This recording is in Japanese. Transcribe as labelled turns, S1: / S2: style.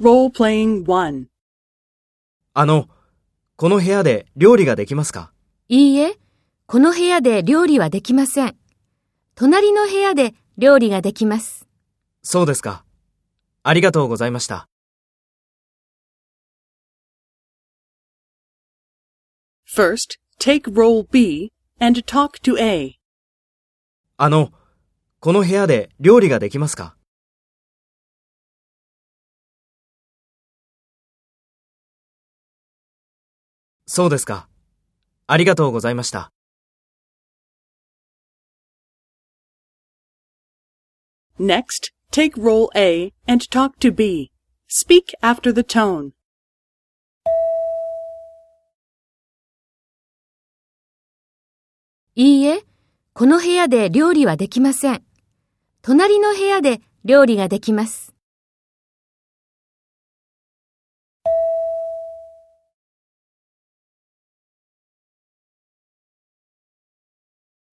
S1: Role-playing 1.
S2: あの、この部屋で料理ができますか？
S3: いいえ、この部屋で料理はできません。隣の部屋で料理ができます。
S2: そうですか。ありがとうございました。
S1: First, take role B and talk to A.
S2: あの、この部屋で料理ができますか？そうですか。ありがとうございました。
S1: Next, take role A and talk to B. Speak after the tone.
S3: いいえ、この部屋で料理はできません。隣の部屋で料理ができます。